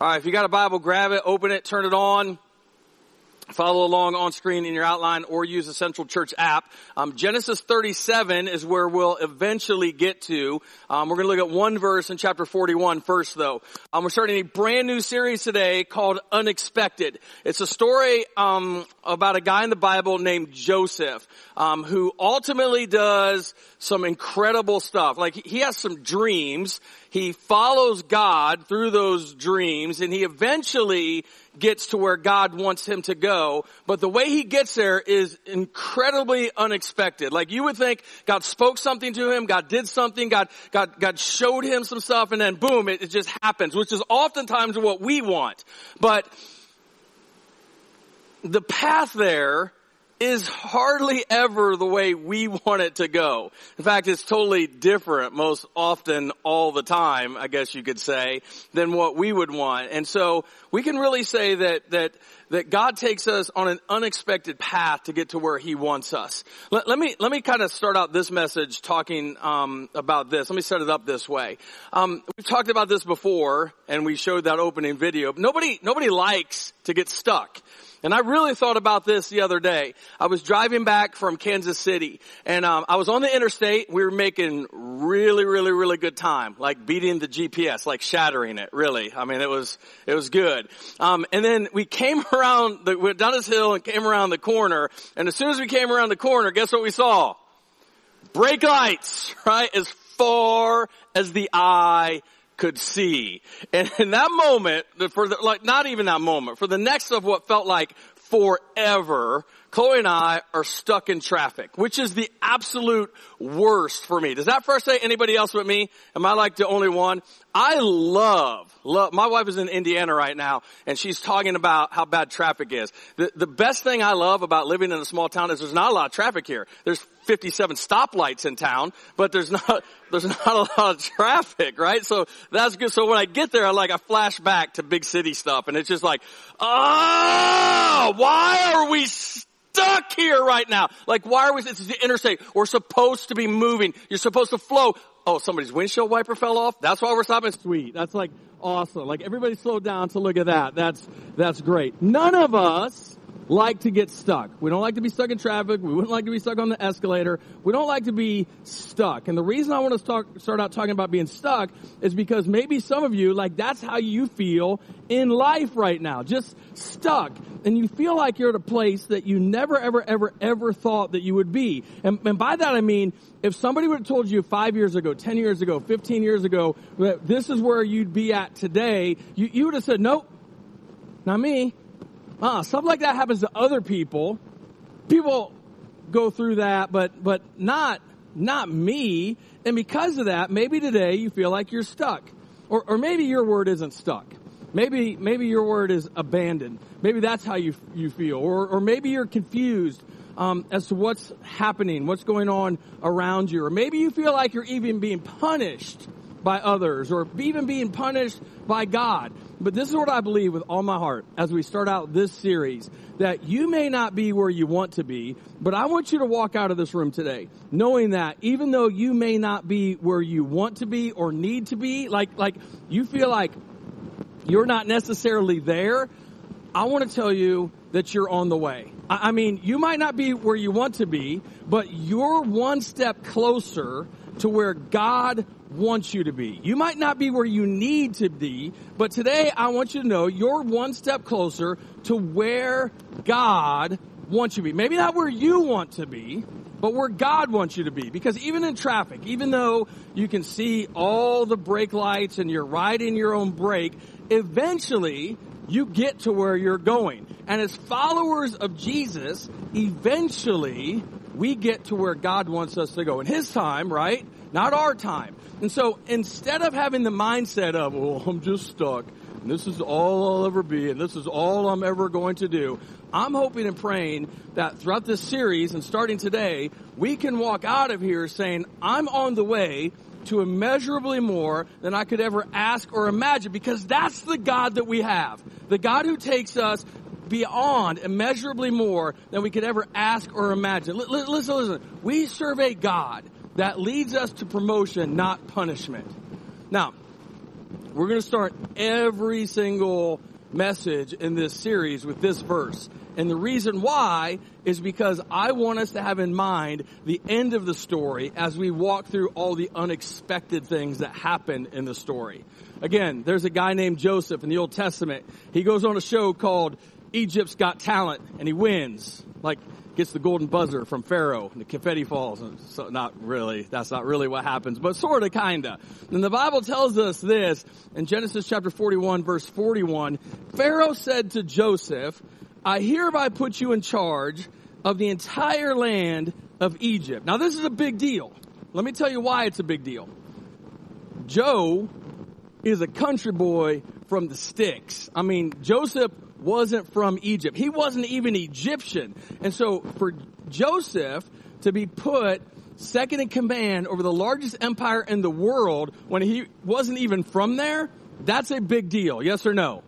All right, if you got a Bible, grab it, open it, turn it on. Follow along on screen in your outline or use the Central Church app. Um, Genesis 37 is where we'll eventually get to. Um, we're going to look at one verse in chapter 41 first though. Um, we're starting a brand new series today called Unexpected. It's a story um, about a guy in the Bible named Joseph um, who ultimately does some incredible stuff. Like he has some dreams. He follows God through those dreams and he eventually gets to where God wants him to go. But the way he gets there is incredibly unexpected. Like you would think God spoke something to him, God did something, God, God, God showed him some stuff and then boom, it, it just happens, which is oftentimes what we want. But the path there is hardly ever the way we want it to go. In fact, it's totally different most often all the time, I guess you could say, than what we would want. And so we can really say that, that, that God takes us on an unexpected path to get to where He wants us. Let, let me, let me kind of start out this message talking, um, about this. Let me set it up this way. Um, we've talked about this before and we showed that opening video. Nobody, nobody likes to get stuck. And I really thought about this the other day. I was driving back from Kansas City and um, I was on the interstate. We were making really, really, really good time, like beating the GPS, like shattering it, really. I mean, it was, it was good. Um, and then we came around, the, we went down this hill and came around the corner. And as soon as we came around the corner, guess what we saw? Brake lights, right? As far as the eye could see. And in that moment, for the, like not even that moment, for the next of what felt like forever, Chloe and I are stuck in traffic, which is the absolute worst for me. Does that frustrate anybody else but me? Am I like the only one? I love, love, my wife is in Indiana right now and she's talking about how bad traffic is. The, the best thing I love about living in a small town is there's not a lot of traffic here. There's 57 stoplights in town, but there's not, there's not a lot of traffic, right? So that's good. So when I get there, I like, I flash back to big city stuff and it's just like, oh, why are we stuck here right now. Like, why are we, this is the interstate. We're supposed to be moving. You're supposed to flow. Oh, somebody's windshield wiper fell off. That's why we're stopping. Sweet. That's like awesome. Like everybody slow down to look at that. That's, that's great. None of us like to get stuck. We don't like to be stuck in traffic. We wouldn't like to be stuck on the escalator. We don't like to be stuck. And the reason I want to start, start out talking about being stuck is because maybe some of you, like that's how you feel in life right now. Just stuck. And you feel like you're at a place that you never, ever, ever, ever thought that you would be. And, and by that I mean, if somebody would have told you five years ago, ten years ago, fifteen years ago, that this is where you'd be at today, you, you would have said, nope, not me. Uh, stuff like that happens to other people. People go through that, but, but not, not me. And because of that, maybe today you feel like you're stuck. Or, or maybe your word isn't stuck. Maybe, maybe your word is abandoned. Maybe that's how you, you feel. Or, or maybe you're confused, um, as to what's happening, what's going on around you. Or maybe you feel like you're even being punished by others or even being punished by God. But this is what I believe with all my heart as we start out this series that you may not be where you want to be, but I want you to walk out of this room today knowing that even though you may not be where you want to be or need to be, like, like you feel like you're not necessarily there, I want to tell you that you're on the way. I mean, you might not be where you want to be, but you're one step closer to where God wants you to be. You might not be where you need to be, but today I want you to know you're one step closer to where God wants you to be. Maybe not where you want to be, but where God wants you to be. Because even in traffic, even though you can see all the brake lights and you're riding your own brake, eventually you get to where you're going. And as followers of Jesus, eventually we get to where God wants us to go. In His time, right? Not our time. And so instead of having the mindset of, oh, I'm just stuck, and this is all I'll ever be, and this is all I'm ever going to do, I'm hoping and praying that throughout this series and starting today, we can walk out of here saying, I'm on the way to immeasurably more than I could ever ask or imagine because that's the God that we have. The God who takes us beyond immeasurably more than we could ever ask or imagine. Listen, listen. We serve a God that leads us to promotion, not punishment. Now, We're going to start every single message in this series with this verse. And the reason why is because I want us to have in mind the end of the story as we walk through all the unexpected things that happen in the story. Again, there's a guy named Joseph in the Old Testament. He goes on a show called Egypt's Got Talent and he wins. Like, gets the golden buzzer from Pharaoh and the confetti falls. So not really, that's not really what happens, but sort of kinda. And the Bible tells us this in Genesis chapter 41 verse 41. Pharaoh said to Joseph, I hereby put you in charge of the entire land of Egypt. Now this is a big deal. Let me tell you why it's a big deal. Joe is a country boy from the sticks. I mean, Joseph wasn't from Egypt. He wasn't even Egyptian. And so for Joseph to be put second in command over the largest empire in the world when he wasn't even from there, that's a big deal. Yes or no?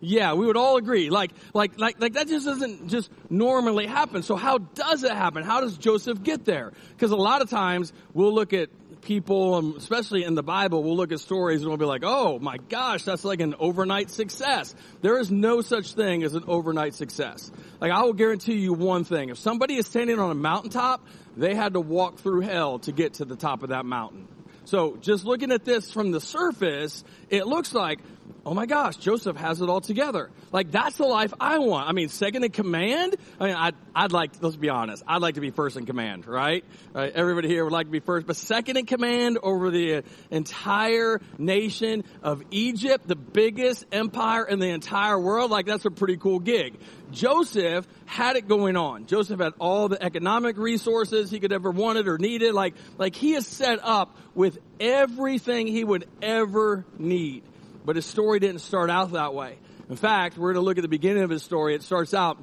Yeah, we would all agree. Like, like, like, like that just doesn't just normally happen. So how does it happen? How does Joseph get there? Because a lot of times we'll look at people, um, especially in the Bible, we'll look at stories and we'll be like, oh my gosh, that's like an overnight success. There is no such thing as an overnight success. Like I will guarantee you one thing. If somebody is standing on a mountaintop, they had to walk through hell to get to the top of that mountain. So just looking at this from the surface, it looks like, oh my gosh, Joseph has it all together. Like that's the life I want. I mean, second in command. I mean, I'd, I'd like, let's be honest, I'd like to be first in command, right? right? Everybody here would like to be first, but second in command over the uh, entire nation of Egypt, the biggest empire in the entire world. Like that's a pretty cool gig. Joseph had it going on. Joseph had all the economic resources he could ever wanted or needed. Like, like he is set up with everything he would ever need. But his story didn't start out that way. In fact, we're going to look at the beginning of his story. It starts out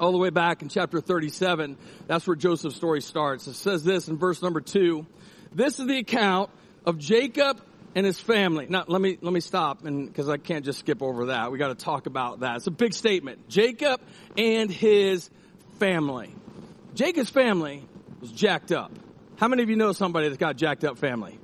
all the way back in chapter 37. That's where Joseph's story starts. It says this in verse number two. This is the account of Jacob and his family. Now, let me, let me stop and, because I can't just skip over that. We got to talk about that. It's a big statement. Jacob and his family. Jacob's family was jacked up. How many of you know somebody that's got jacked up family?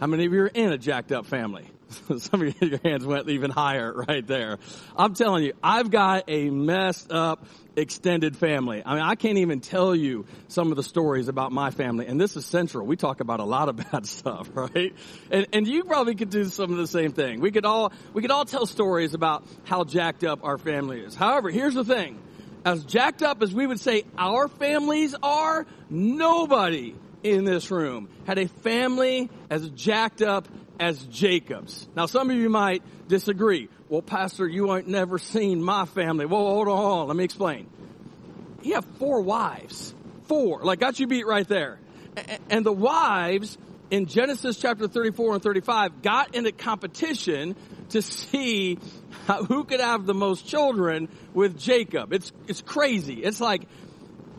How many of you are in a jacked up family? Some of your hands went even higher right there. I'm telling you, I've got a messed up extended family. I mean, I can't even tell you some of the stories about my family. And this is central. We talk about a lot of bad stuff, right? And, and you probably could do some of the same thing. We could all, we could all tell stories about how jacked up our family is. However, here's the thing. As jacked up as we would say our families are, nobody in this room had a family as jacked up as Jacob's. Now, some of you might disagree. Well, Pastor, you ain't never seen my family. Well, hold on. Let me explain. He had four wives. Four. Like, got you beat right there. And the wives in Genesis chapter 34 and 35 got into competition to see who could have the most children with Jacob. It's, it's crazy. It's like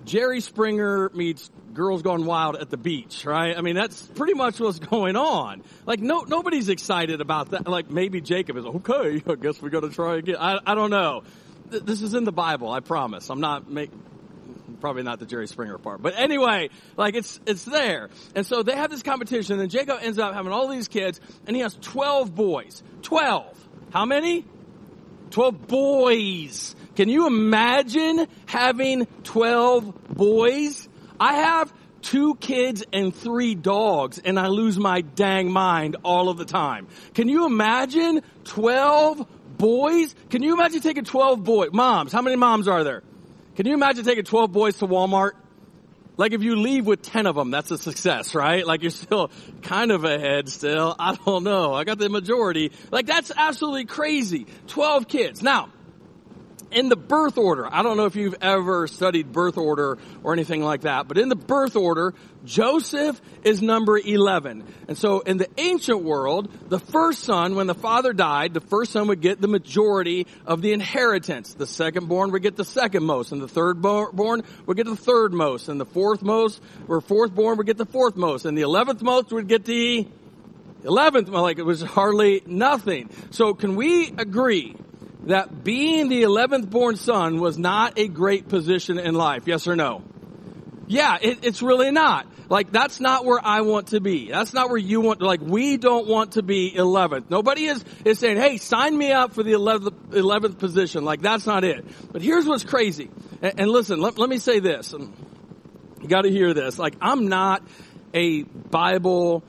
Jerry Springer meets Girls Gone Wild at the beach, right? I mean, that's pretty much what's going on. Like, no, nobody's excited about that. Like, maybe Jacob is, okay, I guess we gotta try again. I, I don't know. This is in the Bible, I promise. I'm not make, probably not the Jerry Springer part. But anyway, like it's, it's there. And so they have this competition and Jacob ends up having all these kids and he has 12 boys. 12. How many? 12 boys. Can you imagine having 12 boys? I have two kids and three dogs and I lose my dang mind all of the time. Can you imagine 12 boys? Can you imagine taking 12 boys? Moms, how many moms are there? Can you imagine taking 12 boys to Walmart? Like if you leave with 10 of them, that's a success, right? Like you're still kind of ahead still. I don't know. I got the majority. Like that's absolutely crazy. 12 kids. Now, in the birth order, I don't know if you've ever studied birth order or anything like that, but in the birth order, Joseph is number 11. And so in the ancient world, the first son, when the father died, the first son would get the majority of the inheritance. The second born would get the second most, and the third born would get the third most, and the fourth most, or fourth born would get the fourth most, and the eleventh most would get the eleventh, like it was hardly nothing. So can we agree that being the 11th born son was not a great position in life? Yes or no? Yeah, it, it's really not. Like, that's not where I want to be. That's not where you want to, like, we don't want to be 11th. Nobody is, is saying, hey, sign me up for the 11th, 11th position. Like, that's not it. But here's what's crazy. And, and listen, let, let me say this. You gotta hear this. Like, I'm not a Bible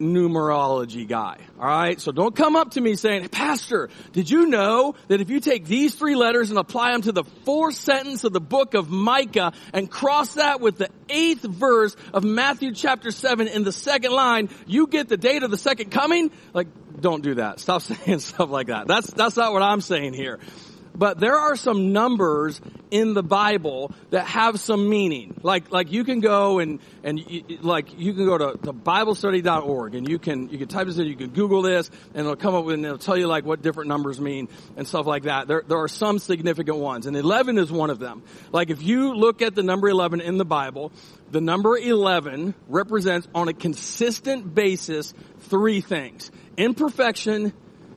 numerology guy. All right. So don't come up to me saying, Pastor, did you know that if you take these three letters and apply them to the fourth sentence of the book of Micah and cross that with the eighth verse of Matthew chapter seven in the second line, you get the date of the second coming? Like, don't do that. Stop saying stuff like that. That's, that's not what I'm saying here. But there are some numbers in the Bible that have some meaning. Like, like you can go and, and you, like you can go to, to BibleStudy.org and you can, you can type this in, you can Google this and it'll come up with, and it'll tell you like what different numbers mean and stuff like that. There, there are some significant ones and 11 is one of them. Like if you look at the number 11 in the Bible, the number 11 represents on a consistent basis three things. Imperfection,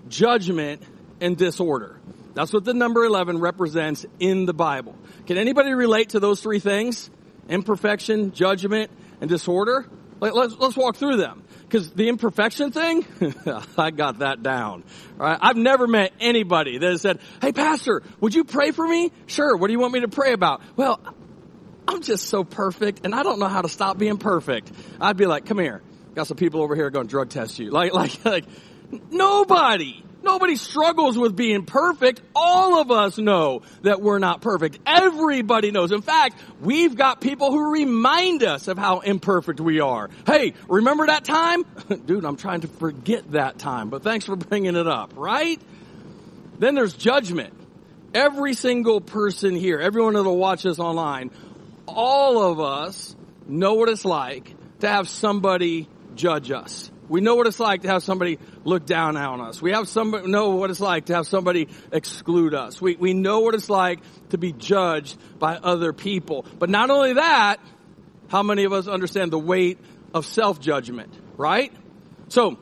judgment, and disorder. That's what the number 11 represents in the Bible. Can anybody relate to those three things? Imperfection, judgment, and disorder? Let's, let's walk through them. Because the imperfection thing, I got that down. All right? I've never met anybody that has said, hey pastor, would you pray for me? Sure, what do you want me to pray about? Well, I'm just so perfect and I don't know how to stop being perfect. I'd be like, come here. Got some people over here going to drug test you. Like, like, like, nobody Nobody struggles with being perfect. All of us know that we're not perfect. Everybody knows. In fact, we've got people who remind us of how imperfect we are. Hey, remember that time? Dude, I'm trying to forget that time, but thanks for bringing it up, right? Then there's judgment. Every single person here, everyone that'll watch us online, all of us know what it's like to have somebody judge us. We know what it's like to have somebody look down on us. We have somebody, know what it's like to have somebody exclude us. We, we know what it's like to be judged by other people. But not only that, how many of us understand the weight of self-judgment, right? So,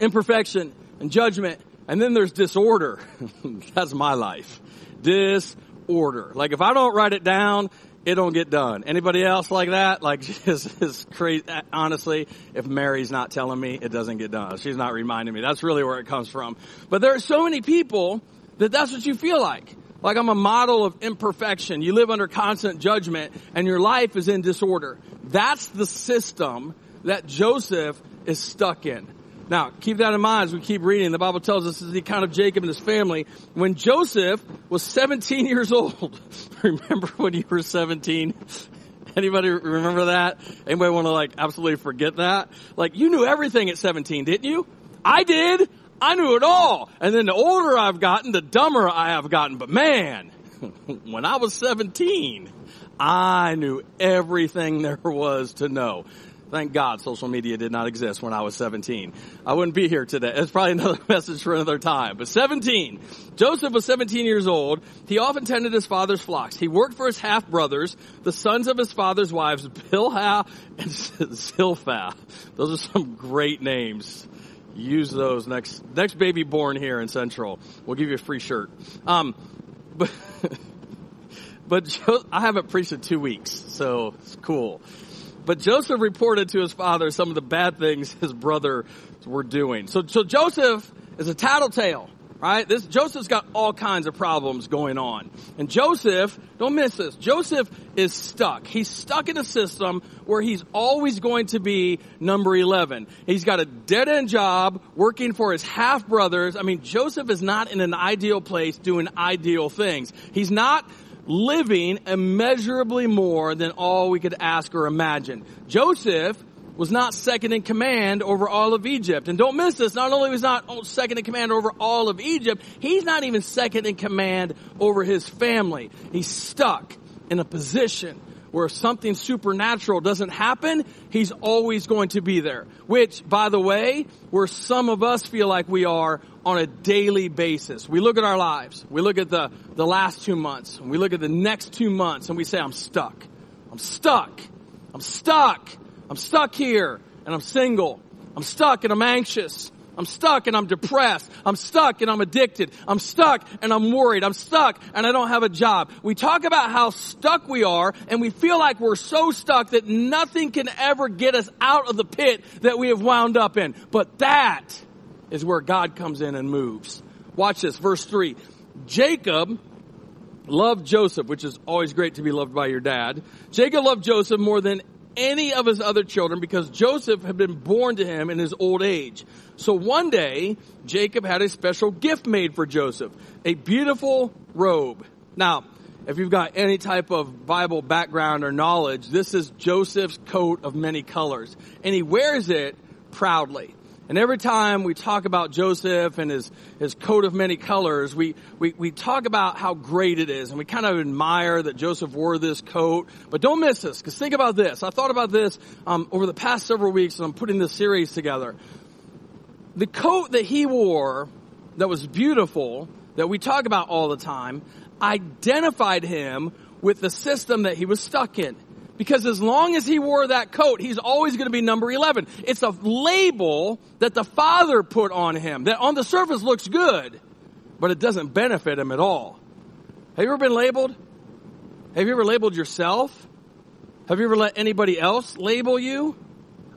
imperfection and judgment, and then there's disorder. That's my life. Disorder. Like if I don't write it down, it don't get done. Anybody else like that? Like just is crazy. Honestly, if Mary's not telling me, it doesn't get done. She's not reminding me. That's really where it comes from. But there are so many people that that's what you feel like. Like I'm a model of imperfection. You live under constant judgment and your life is in disorder. That's the system that Joseph is stuck in. Now, keep that in mind as we keep reading. The Bible tells us this is the account of Jacob and his family. When Joseph was 17 years old, remember when you were 17? Anybody remember that? Anybody want to like absolutely forget that? Like you knew everything at 17, didn't you? I did. I knew it all. And then the older I've gotten, the dumber I have gotten. But man, when I was 17, I knew everything there was to know. Thank God social media did not exist when I was 17. I wouldn't be here today. It's probably another message for another time. But 17. Joseph was 17 years old. He often tended his father's flocks. He worked for his half brothers, the sons of his father's wives, Bilhah and Zilpah. Those are some great names. Use those next, next baby born here in Central. We'll give you a free shirt. Um, but, but I haven't preached in two weeks, so it's cool. But Joseph reported to his father some of the bad things his brother were doing. So, so Joseph is a tattletale, right? This, Joseph's got all kinds of problems going on. And Joseph, don't miss this, Joseph is stuck. He's stuck in a system where he's always going to be number 11. He's got a dead end job working for his half brothers. I mean, Joseph is not in an ideal place doing ideal things. He's not living immeasurably more than all we could ask or imagine. Joseph was not second in command over all of Egypt. And don't miss this, not only was not second in command over all of Egypt, he's not even second in command over his family. He's stuck in a position where something supernatural doesn't happen, he's always going to be there. Which, by the way, where some of us feel like we are on a daily basis. We look at our lives. We look at the, the last two months. And we look at the next two months and we say, I'm stuck. I'm stuck. I'm stuck. I'm stuck here and I'm single. I'm stuck and I'm anxious. I'm stuck and I'm depressed. I'm stuck and I'm addicted. I'm stuck and I'm worried. I'm stuck and I don't have a job. We talk about how stuck we are and we feel like we're so stuck that nothing can ever get us out of the pit that we have wound up in. But that is where God comes in and moves. Watch this, verse 3. Jacob loved Joseph, which is always great to be loved by your dad. Jacob loved Joseph more than any of his other children because Joseph had been born to him in his old age. So one day, Jacob had a special gift made for Joseph, a beautiful robe. Now, if you've got any type of Bible background or knowledge, this is Joseph's coat of many colors. And he wears it proudly. And every time we talk about Joseph and his, his coat of many colors, we, we, we talk about how great it is and we kind of admire that Joseph wore this coat. But don't miss this, because think about this. I thought about this um, over the past several weeks as I'm putting this series together. The coat that he wore that was beautiful, that we talk about all the time, identified him with the system that he was stuck in. Because as long as he wore that coat, he's always going to be number 11. It's a label that the father put on him that on the surface looks good, but it doesn't benefit him at all. Have you ever been labeled? Have you ever labeled yourself? Have you ever let anybody else label you?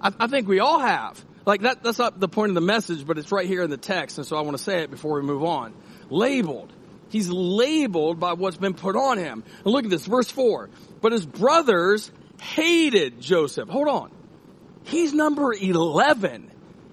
I, I think we all have. Like that, that's not the point of the message, but it's right here in the text, and so I want to say it before we move on. Labeled. He's labeled by what's been put on him. And look at this, verse 4. But his brothers hated Joseph. Hold on. He's number 11.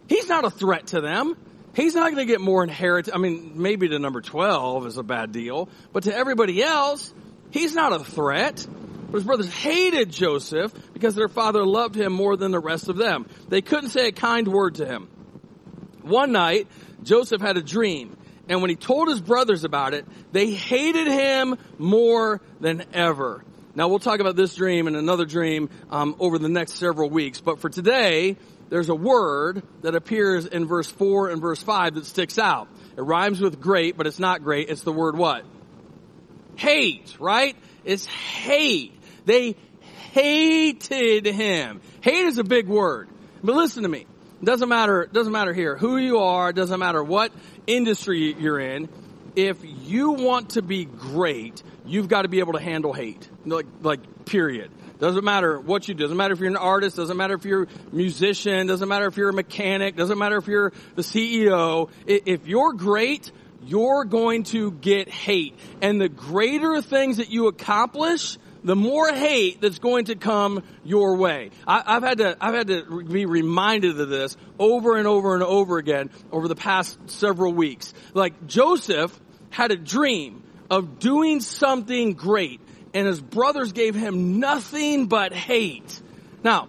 He's not a threat to them. He's not going to get more inheritance. I mean, maybe to number 12 is a bad deal, but to everybody else, he's not a threat. But his brothers hated Joseph because their father loved him more than the rest of them. They couldn't say a kind word to him. One night, Joseph had a dream and when he told his brothers about it, they hated him more than ever. Now we'll talk about this dream and another dream um, over the next several weeks. But for today, there's a word that appears in verse four and verse five that sticks out. It rhymes with great, but it's not great. It's the word what? Hate, right? It's hate. They hated him. Hate is a big word. But listen to me. It doesn't matter, it doesn't matter here who you are, it doesn't matter what industry you're in. If you want to be great, you've got to be able to handle hate. Like, like, period. Doesn't matter what you do. Doesn't matter if you're an artist. Doesn't matter if you're a musician. Doesn't matter if you're a mechanic. Doesn't matter if you're the CEO. If you're great, you're going to get hate. And the greater things that you accomplish, the more hate that's going to come your way. I, have had to, I've had to be reminded of this over and over and over again over the past several weeks. Like Joseph had a dream of doing something great and his brothers gave him nothing but hate. Now,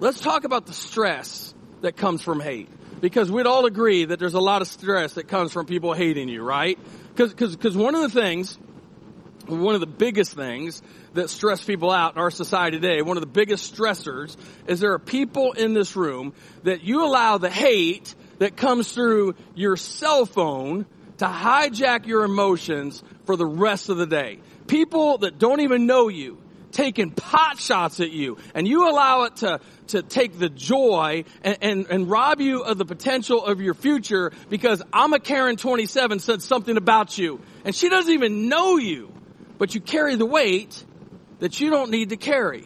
let's talk about the stress that comes from hate. Because we'd all agree that there's a lot of stress that comes from people hating you, right? Because, one of the things one of the biggest things that stress people out in our society today, one of the biggest stressors is there are people in this room that you allow the hate that comes through your cell phone to hijack your emotions for the rest of the day. People that don't even know you taking pot shots at you and you allow it to, to take the joy and, and, and rob you of the potential of your future because I'm a Karen 27 said something about you and she doesn't even know you but you carry the weight that you don't need to carry.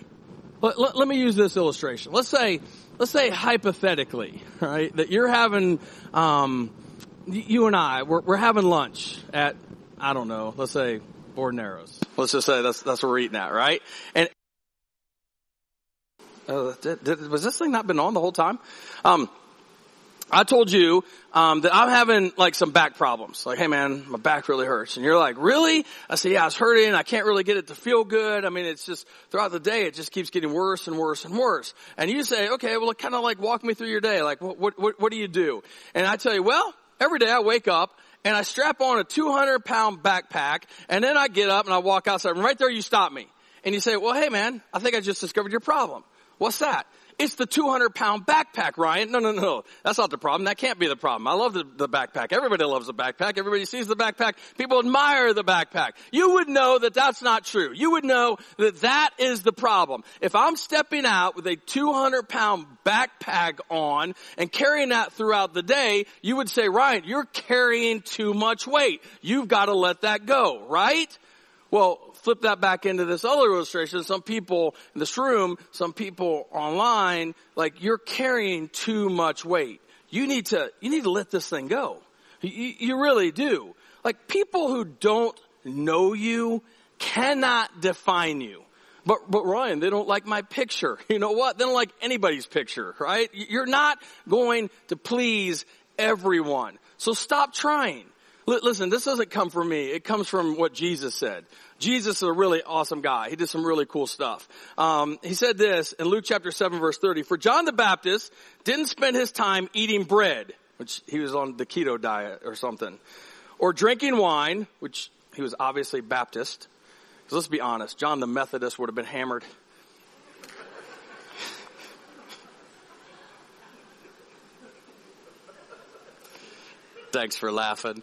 Let, let, let me use this illustration. Let's say, let's say hypothetically, right, that you're having, um, you and I, we're, we're having lunch at, I don't know, let's say Bordneros. Let's just say that's, that's where we're eating at, right? And, uh, did, did, was this thing not been on the whole time? Um, I told you um, that I'm having like some back problems. Like, hey man, my back really hurts, and you're like, really? I say, yeah, it's hurting. I can't really get it to feel good. I mean, it's just throughout the day, it just keeps getting worse and worse and worse. And you say, okay, well, kind of like walk me through your day. Like, what, what, what, what do you do? And I tell you, well, every day I wake up and I strap on a 200 pound backpack, and then I get up and I walk outside, and right there you stop me, and you say, well, hey man, I think I just discovered your problem. What's that? It's the 200 pound backpack, Ryan. No, no, no. That's not the problem. That can't be the problem. I love the, the backpack. Everybody loves the backpack. Everybody sees the backpack. People admire the backpack. You would know that that's not true. You would know that that is the problem. If I'm stepping out with a 200 pound backpack on and carrying that throughout the day, you would say, Ryan, you're carrying too much weight. You've got to let that go, right? Well, flip that back into this other illustration. Some people in this room, some people online, like you're carrying too much weight. You need to, you need to let this thing go. You, you really do. Like people who don't know you cannot define you. But, but Ryan, they don't like my picture. You know what? They don't like anybody's picture, right? You're not going to please everyone. So stop trying. Listen, this doesn't come from me. It comes from what Jesus said. Jesus is a really awesome guy. He did some really cool stuff. Um, he said this in Luke chapter 7 verse 30. For John the Baptist didn't spend his time eating bread, which he was on the keto diet or something, or drinking wine, which he was obviously Baptist. Because let's be honest, John the Methodist would have been hammered. Thanks for laughing.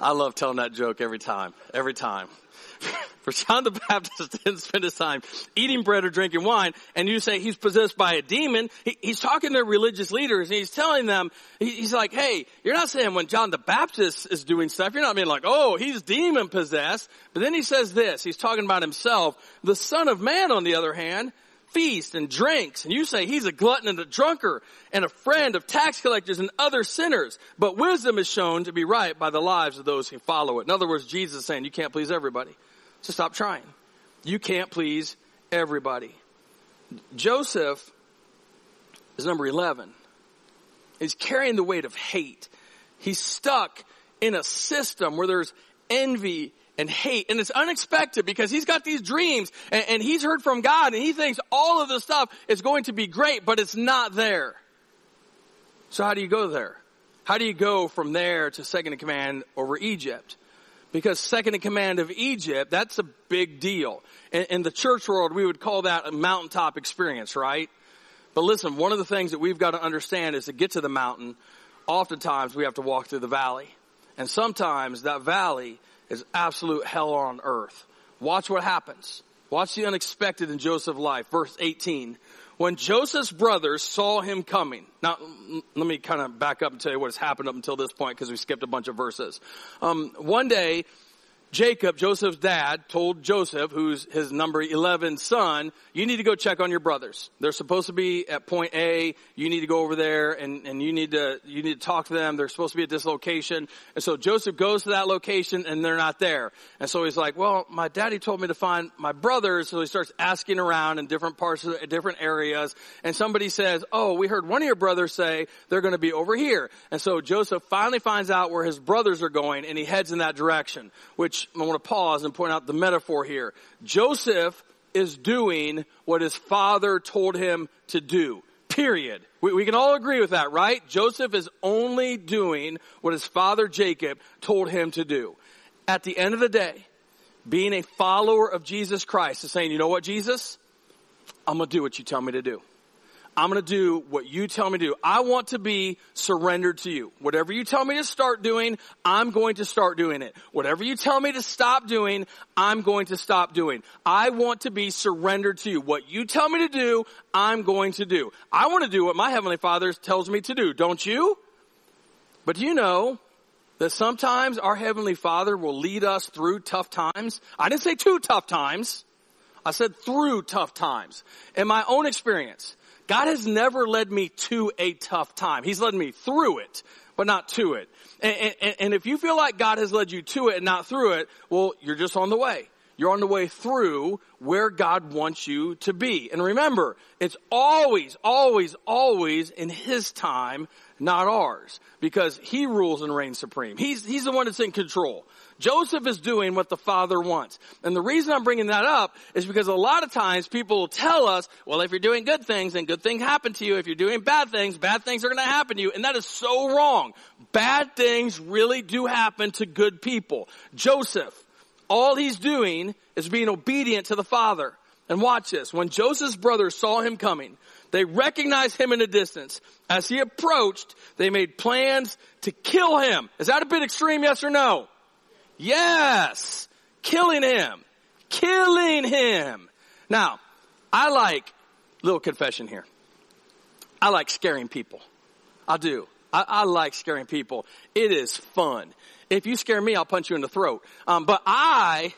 I love telling that joke every time. Every time. For John the Baptist didn't spend his time eating bread or drinking wine, and you say he's possessed by a demon, he, he's talking to religious leaders and he's telling them, he, he's like, hey, you're not saying when John the Baptist is doing stuff, you're not being like, oh, he's demon possessed. But then he says this, he's talking about himself. The Son of Man, on the other hand, feasts and drinks, and you say he's a glutton and a drunkard and a friend of tax collectors and other sinners. But wisdom is shown to be right by the lives of those who follow it. In other words, Jesus is saying you can't please everybody. So stop trying. You can't please everybody. Joseph is number 11. He's carrying the weight of hate. He's stuck in a system where there's envy and hate. And it's unexpected because he's got these dreams and, and, he's heard from God and he thinks all of this stuff is going to be great, but it's not there. So how do you go there? How do you go from there to second in command over Egypt? Because second in command of Egypt, that's a big deal. In, in the church world, we would call that a mountaintop experience, right? But listen, one of the things that we've got to understand is to get to the mountain, oftentimes we have to walk through the valley. And sometimes that valley is absolute hell on earth. Watch what happens. Watch the unexpected in Joseph's life. Verse 18. When Joseph's brothers saw him coming, now let me kind of back up and tell you what has happened up until this point because we skipped a bunch of verses. Um, one day, Jacob, Joseph's dad, told Joseph, who's his number 11 son, you need to go check on your brothers. They're supposed to be at point A. You need to go over there and, and you need to, you need to talk to them. They're supposed to be at this location. And so Joseph goes to that location and they're not there. And so he's like, well, my daddy told me to find my brothers. So he starts asking around in different parts of different areas. And somebody says, oh, we heard one of your brothers say they're going to be over here. And so Joseph finally finds out where his brothers are going and he heads in that direction, which which I want to pause and point out the metaphor here. Joseph is doing what his father told him to do. Period. We, we, can all agree with that, right? Joseph is only doing what his father Jacob told him to do. At the end of the day, being a follower of Jesus Christ is saying, you know what, Jesus? I'm gonna do what you tell me to do. I'm going to do what you tell me to do. I want to be surrendered to you. Whatever you tell me to start doing, I'm going to start doing it. Whatever you tell me to stop doing, I'm going to stop doing. I want to be surrendered to you. What you tell me to do, I'm going to do. I want to do what my Heavenly Father tells me to do, don't you? But you know that sometimes our Heavenly Father will lead us through tough times? I didn't say two tough times. I said through tough times. In my own experience, God has never led me to a tough time. He's led me through it, but not to it. And, and, and, if you feel like God has led you to it and not through it, well, you're just on the way. You're on the way through where God wants you to be. And remember, it's always, always, always in His time, not ours. Because He rules and reigns supreme. He's, He's the one that's in control. Joseph is doing what the father wants. And the reason I'm bringing that up is because a lot of times people will tell us, well, if you're doing good things, then good things happen to you. If you're doing bad things, bad things are going to happen to you. And that is so wrong. Bad things really do happen to good people. Joseph, all he's doing is being obedient to the father. And watch this. When Joseph's brothers saw him coming, they recognized him in the distance. As he approached, they made plans to kill him. Is that a bit extreme, yes or no? Yes! Killing him. Killing him. Now, I like, little confession here. I like scaring people. I do. I, I like scaring people. It is fun. If you scare me, I'll punch you in the throat. Um, but I,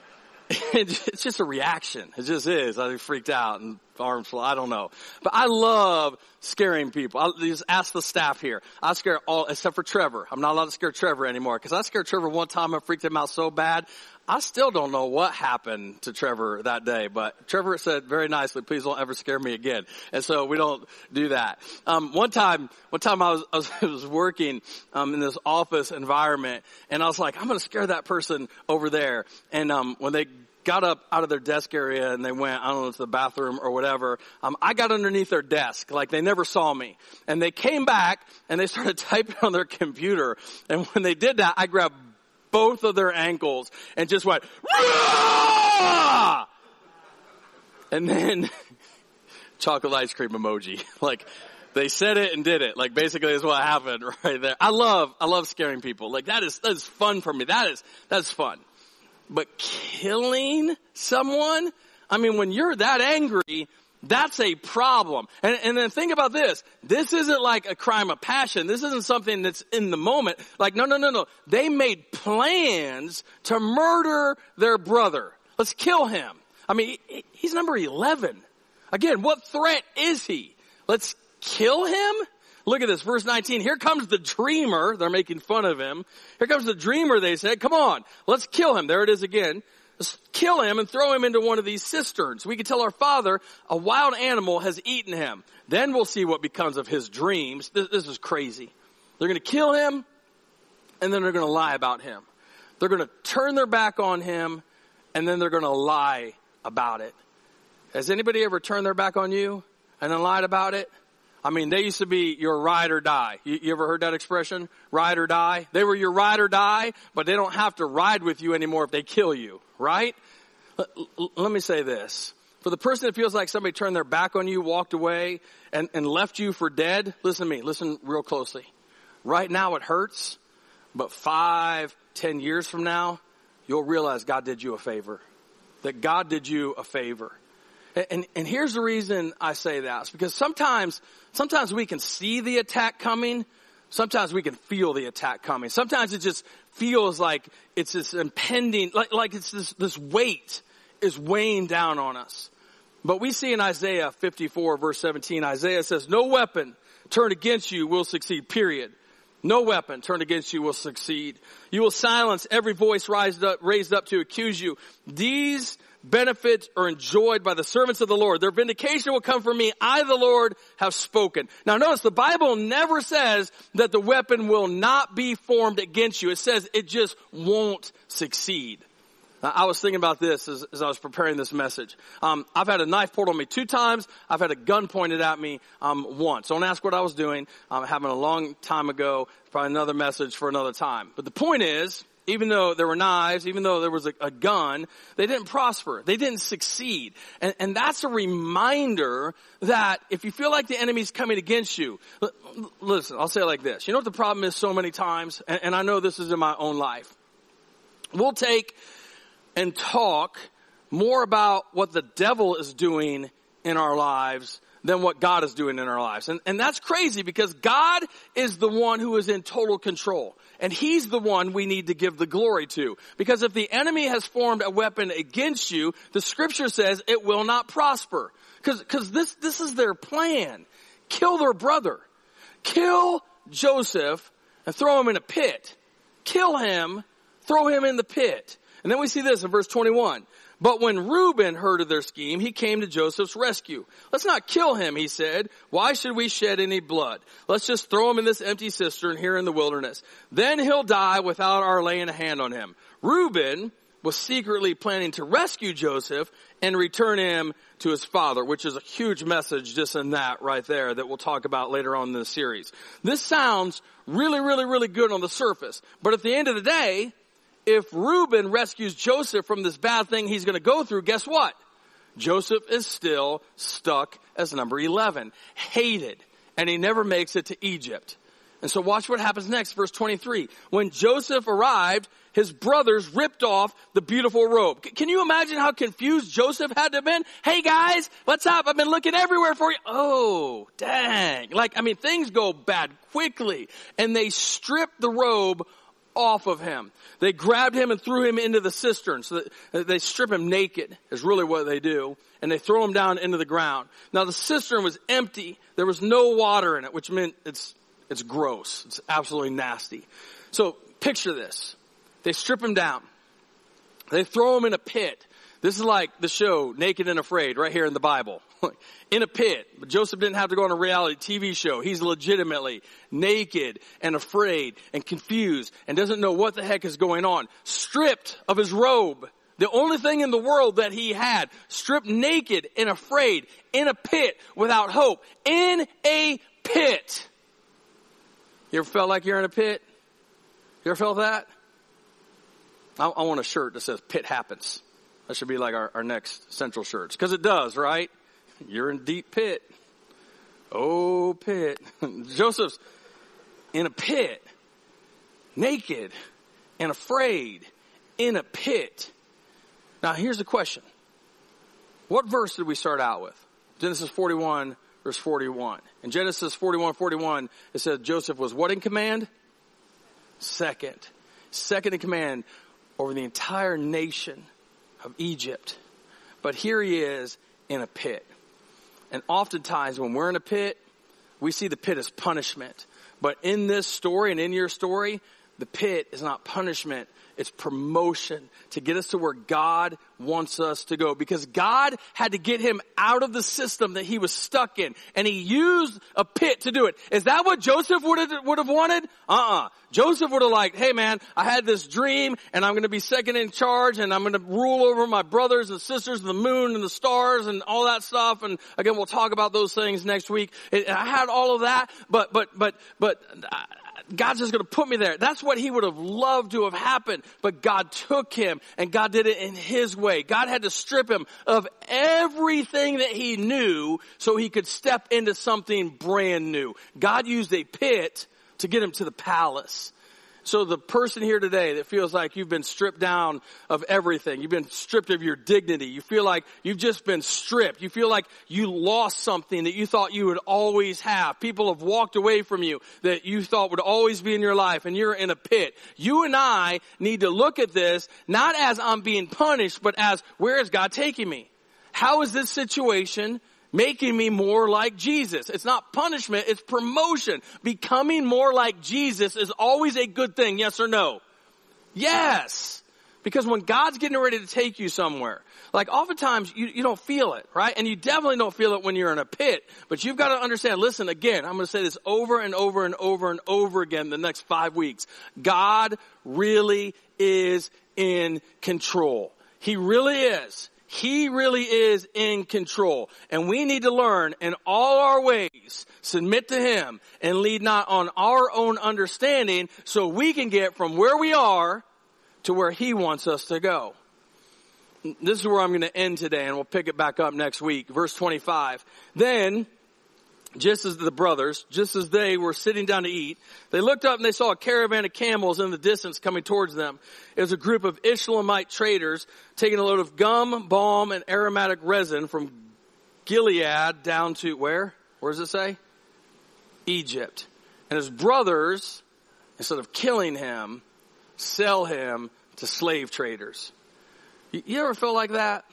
it's just a reaction. It just is. I freaked out and arms. I don't know. But I love scaring people. I just ask the staff here. I scare all, except for Trevor. I'm not allowed to scare Trevor anymore because I scared Trevor one time. I freaked him out so bad. I still don't know what happened to Trevor that day, but Trevor said very nicely, please don't ever scare me again. And so we don't do that. Um, one time, one time I was, I was, I was working, um, in this office environment and I was like, I'm going to scare that person over there. And, um, when they got up out of their desk area and they went, I don't know, to the bathroom or whatever. Um, I got underneath their desk, like they never saw me. And they came back and they started typing on their computer. And when they did that, I grabbed both of their ankles and just went, Rah! and then chocolate ice cream emoji. like they said it and did it. Like basically is what happened right there. I love, I love scaring people. Like that is, that is fun for me. That is, that's fun. But killing someone, I mean, when you're that angry, that's a problem. And, and then think about this. This isn't like a crime of passion. This isn't something that's in the moment. Like, no, no, no, no. They made plans to murder their brother. Let's kill him. I mean, he's number 11. Again, what threat is he? Let's kill him? Look at this, verse 19. Here comes the dreamer. They're making fun of him. Here comes the dreamer, they said. Come on, let's kill him. There it is again. Let's kill him and throw him into one of these cisterns. We can tell our father a wild animal has eaten him. Then we'll see what becomes of his dreams. This, this is crazy. They're going to kill him and then they're going to lie about him. They're going to turn their back on him and then they're going to lie about it. Has anybody ever turned their back on you and then lied about it? I mean, they used to be your ride or die. You, you, ever heard that expression? Ride or die? They were your ride or die, but they don't have to ride with you anymore if they kill you, right? Let, let me say this. For the person that feels like somebody turned their back on you, walked away, and, and left you for dead, listen to me, listen real closely. Right now it hurts, but five, ten years from now, you'll realize God did you a favor. That God did you a favor. And, and here's the reason I say that. It's because sometimes, sometimes we can see the attack coming. Sometimes we can feel the attack coming. Sometimes it just feels like it's this impending, like, like it's this, this weight is weighing down on us. But we see in Isaiah 54 verse 17, Isaiah says, no weapon turned against you will succeed, period. No weapon turned against you will succeed. You will silence every voice raised up, raised up to accuse you. These benefits are enjoyed by the servants of the Lord. Their vindication will come from me. I, the Lord, have spoken. Now notice the Bible never says that the weapon will not be formed against you. It says it just won't succeed. I was thinking about this as, as I was preparing this message. Um, I've had a knife pulled on me two times. I've had a gun pointed at me um, once. Don't ask what I was doing. Um, happened a long time ago. Probably another message for another time. But the point is, even though there were knives, even though there was a, a gun, they didn't prosper. They didn't succeed. And, and, that's a reminder that if you feel like the enemy's coming against you, listen, I'll say it like this. You know what the problem is so many times? And, and I know this is in my own life. We'll take and talk more about what the devil is doing in our lives than what God is doing in our lives. And, and that's crazy because God is the one who is in total control. And He's the one we need to give the glory to. Because if the enemy has formed a weapon against you, the scripture says it will not prosper. Cause, cause this, this is their plan. Kill their brother. Kill Joseph and throw him in a pit. Kill him, throw him in the pit. And then we see this in verse 21. But when Reuben heard of their scheme, he came to Joseph's rescue. Let's not kill him, he said. Why should we shed any blood? Let's just throw him in this empty cistern here in the wilderness. Then he'll die without our laying a hand on him. Reuben was secretly planning to rescue Joseph and return him to his father, which is a huge message just in that right there that we'll talk about later on in the series. This sounds really, really, really good on the surface, but at the end of the day, if Reuben rescues Joseph from this bad thing he's going to go through, guess what? Joseph is still stuck as number 11, hated, and he never makes it to Egypt. And so watch what happens next, verse 23. When Joseph arrived, his brothers ripped off the beautiful robe. C- can you imagine how confused Joseph had to have been? Hey guys, what's up? I've been looking everywhere for you. Oh, dang. Like, I mean, things go bad quickly. And they stripped the robe off of him. They grabbed him and threw him into the cistern. So they strip him naked is really what they do. And they throw him down into the ground. Now the cistern was empty. There was no water in it, which meant it's, it's gross. It's absolutely nasty. So picture this. They strip him down. They throw him in a pit. This is like the show Naked and Afraid right here in the Bible. In a pit. But Joseph didn't have to go on a reality TV show. He's legitimately naked and afraid and confused and doesn't know what the heck is going on. Stripped of his robe. The only thing in the world that he had. Stripped naked and afraid in a pit without hope. In a pit. You ever felt like you're in a pit? You ever felt that? I, I want a shirt that says pit happens. That should be like our, our next central shirts. Cause it does, right? You're in deep pit. Oh, pit. Joseph's in a pit, naked and afraid, in a pit. Now here's the question. What verse did we start out with? Genesis 41 verse 41. In Genesis 41, 41, it said Joseph was what in command? Second. Second in command over the entire nation of Egypt. But here he is in a pit. And oftentimes when we're in a pit, we see the pit as punishment. But in this story and in your story, the pit is not punishment. It's promotion to get us to where God wants us to go because God had to get him out of the system that he was stuck in and he used a pit to do it. Is that what Joseph would have, would have wanted? Uh-uh. Joseph would have like, hey man, I had this dream and I'm going to be second in charge and I'm going to rule over my brothers and sisters and the moon and the stars and all that stuff. And again, we'll talk about those things next week. I had all of that, but, but, but, but, uh, God's just going to put me there. That's what he would have loved to have happened. But God took him and God did it in his way. God had to strip him of everything that he knew so he could step into something brand new. God used a pit to get him to the palace. So the person here today that feels like you've been stripped down of everything, you've been stripped of your dignity, you feel like you've just been stripped, you feel like you lost something that you thought you would always have. People have walked away from you that you thought would always be in your life and you're in a pit. You and I need to look at this not as I'm being punished, but as where is God taking me? How is this situation making me more like Jesus. It's not punishment, it's promotion. Becoming more like Jesus is always a good thing, yes or no? Yes! Because when God's getting ready to take you somewhere, like oftentimes you, you don't feel it, right? And you definitely don't feel it when you're in a pit. But you've got to understand, listen again, I'm going to say this over and over and over and over again the next five weeks. God really is in control. He really is. He really is in control. And we need to learn in all our ways, submit to Him and lead not on our own understanding so we can get from where we are to where He wants us to go. This is where I'm going to end today and we'll pick it back up next week. Verse 25. Then just as the brothers, just as they were sitting down to eat, they looked up and they saw a caravan of camels in the distance coming towards them. It was a group of Ishmaelite traders taking a load of gum, balm, and aromatic resin from Gilead down to where? Where does it say? Egypt. And his brothers, instead of killing him, sell him to slave traders. You ever feel like that?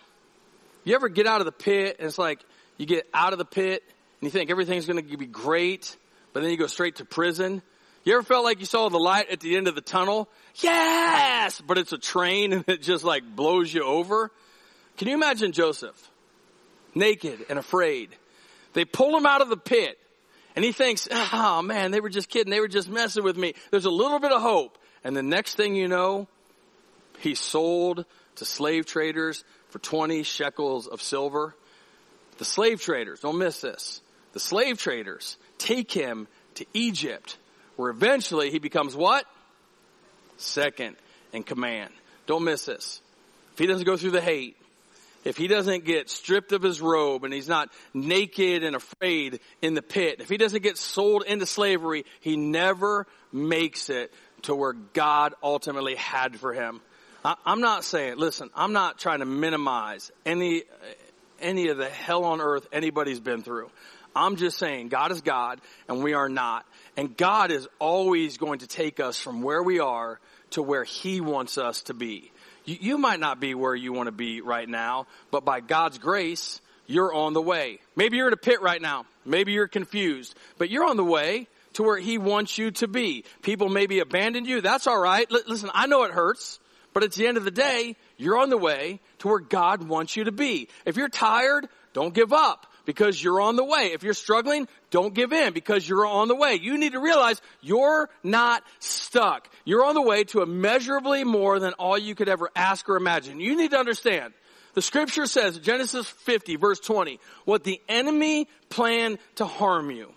You ever get out of the pit and it's like you get out of the pit and you think everything's going to be great, but then you go straight to prison. You ever felt like you saw the light at the end of the tunnel? Yes! But it's a train and it just like blows you over. Can you imagine Joseph? Naked and afraid. They pull him out of the pit and he thinks, oh man, they were just kidding. They were just messing with me. There's a little bit of hope. And the next thing you know, he's sold to slave traders for 20 shekels of silver. The slave traders, don't miss this the slave traders take him to Egypt, where eventually he becomes what? Second in command. Don't miss this. If he doesn't go through the hate, if he doesn't get stripped of his robe and he's not naked and afraid in the pit, if he doesn't get sold into slavery, he never makes it to where God ultimately had for him. I, am not saying, listen, I'm not trying to minimize any, any of the hell on earth anybody's been through. I'm just saying God is God and we are not. And God is always going to take us from where we are to where He wants us to be. You, you might not be where you want to be right now, but by God's grace, you're on the way. Maybe you're in a pit right now. Maybe you're confused, but you're on the way to where He wants you to be. People maybe abandoned you. That's alright. L- listen, I know it hurts, but at the end of the day, you're on the way to where God wants you to be. If you're tired, don't give up because you're on the way. If you're struggling, don't give in because you're on the way. You need to realize you're not stuck. You're on the way to immeasurably more than all you could ever ask or imagine. You need to understand. The scripture says, Genesis 50 verse 20, what the enemy planned to harm you,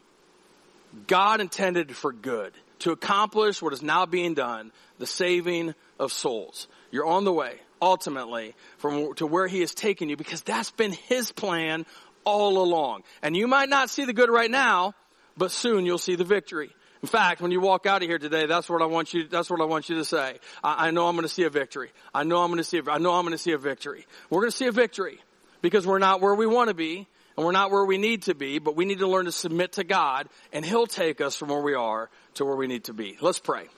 God intended for good, to accomplish what is now being done, the saving of souls. You're on the way, ultimately, from to where he has taken you because that's been his plan all along. And you might not see the good right now, but soon you'll see the victory. In fact, when you walk out of here today, that's what I want you, that's what I want you to say. I, I know I'm going to see a victory. I know I'm going to see, a, I know I'm going to see a victory. We're going to see a victory because we're not where we want to be and we're not where we need to be, but we need to learn to submit to God and He'll take us from where we are to where we need to be. Let's pray.